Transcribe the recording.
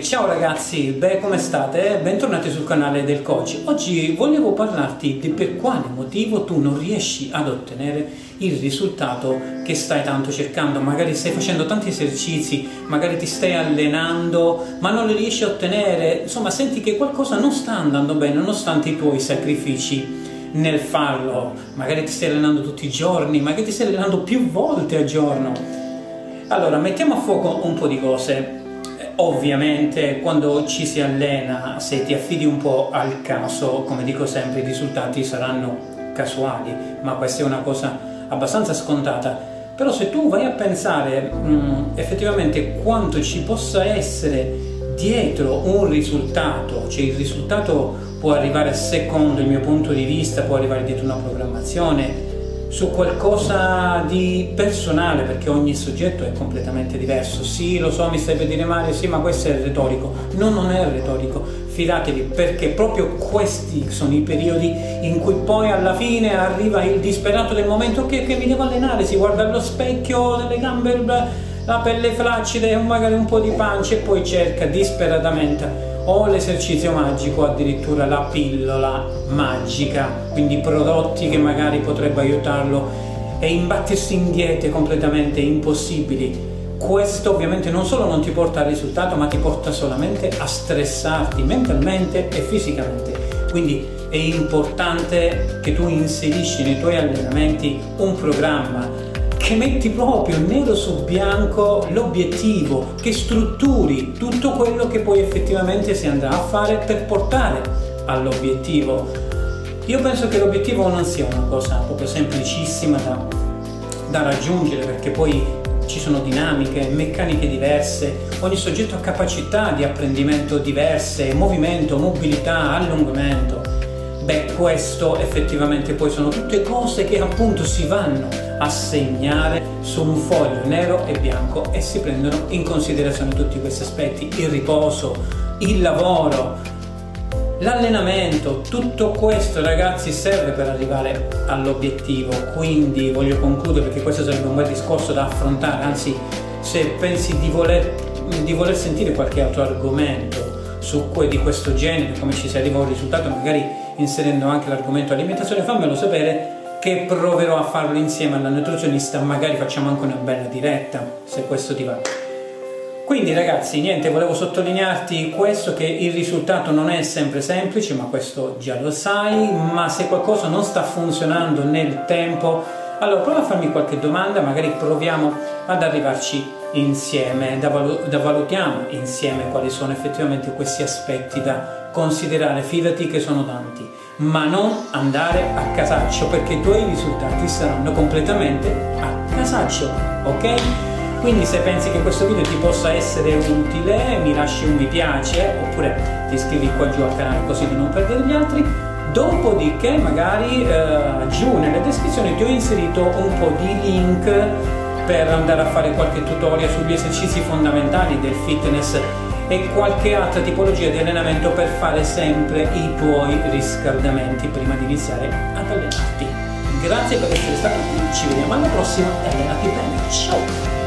ciao ragazzi, beh come state? Bentornati sul canale del coach. Oggi volevo parlarti di per quale motivo tu non riesci ad ottenere il risultato che stai tanto cercando. Magari stai facendo tanti esercizi, magari ti stai allenando, ma non li riesci a ottenere. Insomma, senti che qualcosa non sta andando bene nonostante i tuoi sacrifici nel farlo. Magari ti stai allenando tutti i giorni, magari ti stai allenando più volte al giorno. Allora, mettiamo a fuoco un po' di cose Ovviamente quando ci si allena, se ti affidi un po' al caso, come dico sempre, i risultati saranno casuali, ma questa è una cosa abbastanza scontata. Però se tu vai a pensare mh, mm, effettivamente quanto ci possa essere dietro un risultato, cioè il risultato può arrivare secondo il mio punto di vista, può arrivare dietro una programmazione, su qualcosa di personale perché ogni soggetto è completamente diverso. Sì, lo so, mi stai per dire Mario, sì, ma questo è retorico. No, non è retorico, fidatevi perché proprio questi sono i periodi in cui poi alla fine arriva il disperato del momento che, che mi devo allenare, si guarda allo specchio delle gambe, la pelle flaccida e magari un po' di pancia e poi cerca disperatamente o l'esercizio magico, addirittura la pillola magica, quindi prodotti che magari potrebbero aiutarlo e imbattersi in diete completamente impossibili. Questo ovviamente non solo non ti porta al risultato, ma ti porta solamente a stressarti mentalmente e fisicamente. Quindi è importante che tu inserisci nei tuoi allenamenti un programma che metti proprio nero su bianco l'obiettivo, che strutturi tutto quello che poi effettivamente si andrà a fare per portare all'obiettivo. Io penso che l'obiettivo non sia una cosa proprio semplicissima da, da raggiungere perché poi ci sono dinamiche, meccaniche diverse, ogni soggetto ha capacità di apprendimento diverse, movimento, mobilità, allungamento. Beh, questo effettivamente poi sono tutte cose che appunto si vanno a segnare su un foglio nero e bianco e si prendono in considerazione tutti questi aspetti, il riposo, il lavoro, l'allenamento, tutto questo ragazzi serve per arrivare all'obiettivo, quindi voglio concludere perché questo sarebbe un bel discorso da affrontare, anzi se pensi di voler, di voler sentire qualche altro argomento su di questo genere, come ci si arriva a un risultato, magari inserendo anche l'argomento alimentazione, fammelo sapere che proverò a farlo insieme alla nutrizionista, magari facciamo anche una bella diretta, se questo ti va. Quindi ragazzi, niente, volevo sottolinearti questo che il risultato non è sempre semplice, ma questo già lo sai, ma se qualcosa non sta funzionando nel tempo, allora prova a farmi qualche domanda, magari proviamo ad arrivarci insieme, da, valu- da valutiamo insieme quali sono effettivamente questi aspetti da considerare, fidati che sono tanti, ma non andare a casaccio perché i tuoi risultati saranno completamente a casaccio, ok? Quindi se pensi che questo video ti possa essere utile, mi lasci un mi piace oppure ti iscrivi qua giù al canale così da non perdere gli altri Dopodiché magari eh, giù nelle descrizioni ti ho inserito un po' di link per andare a fare qualche tutorial sugli esercizi fondamentali del fitness e qualche altra tipologia di allenamento per fare sempre i tuoi riscaldamenti prima di iniziare ad allenarti. Grazie per essere stato qui, ci vediamo alla prossima e allenati bene, ciao!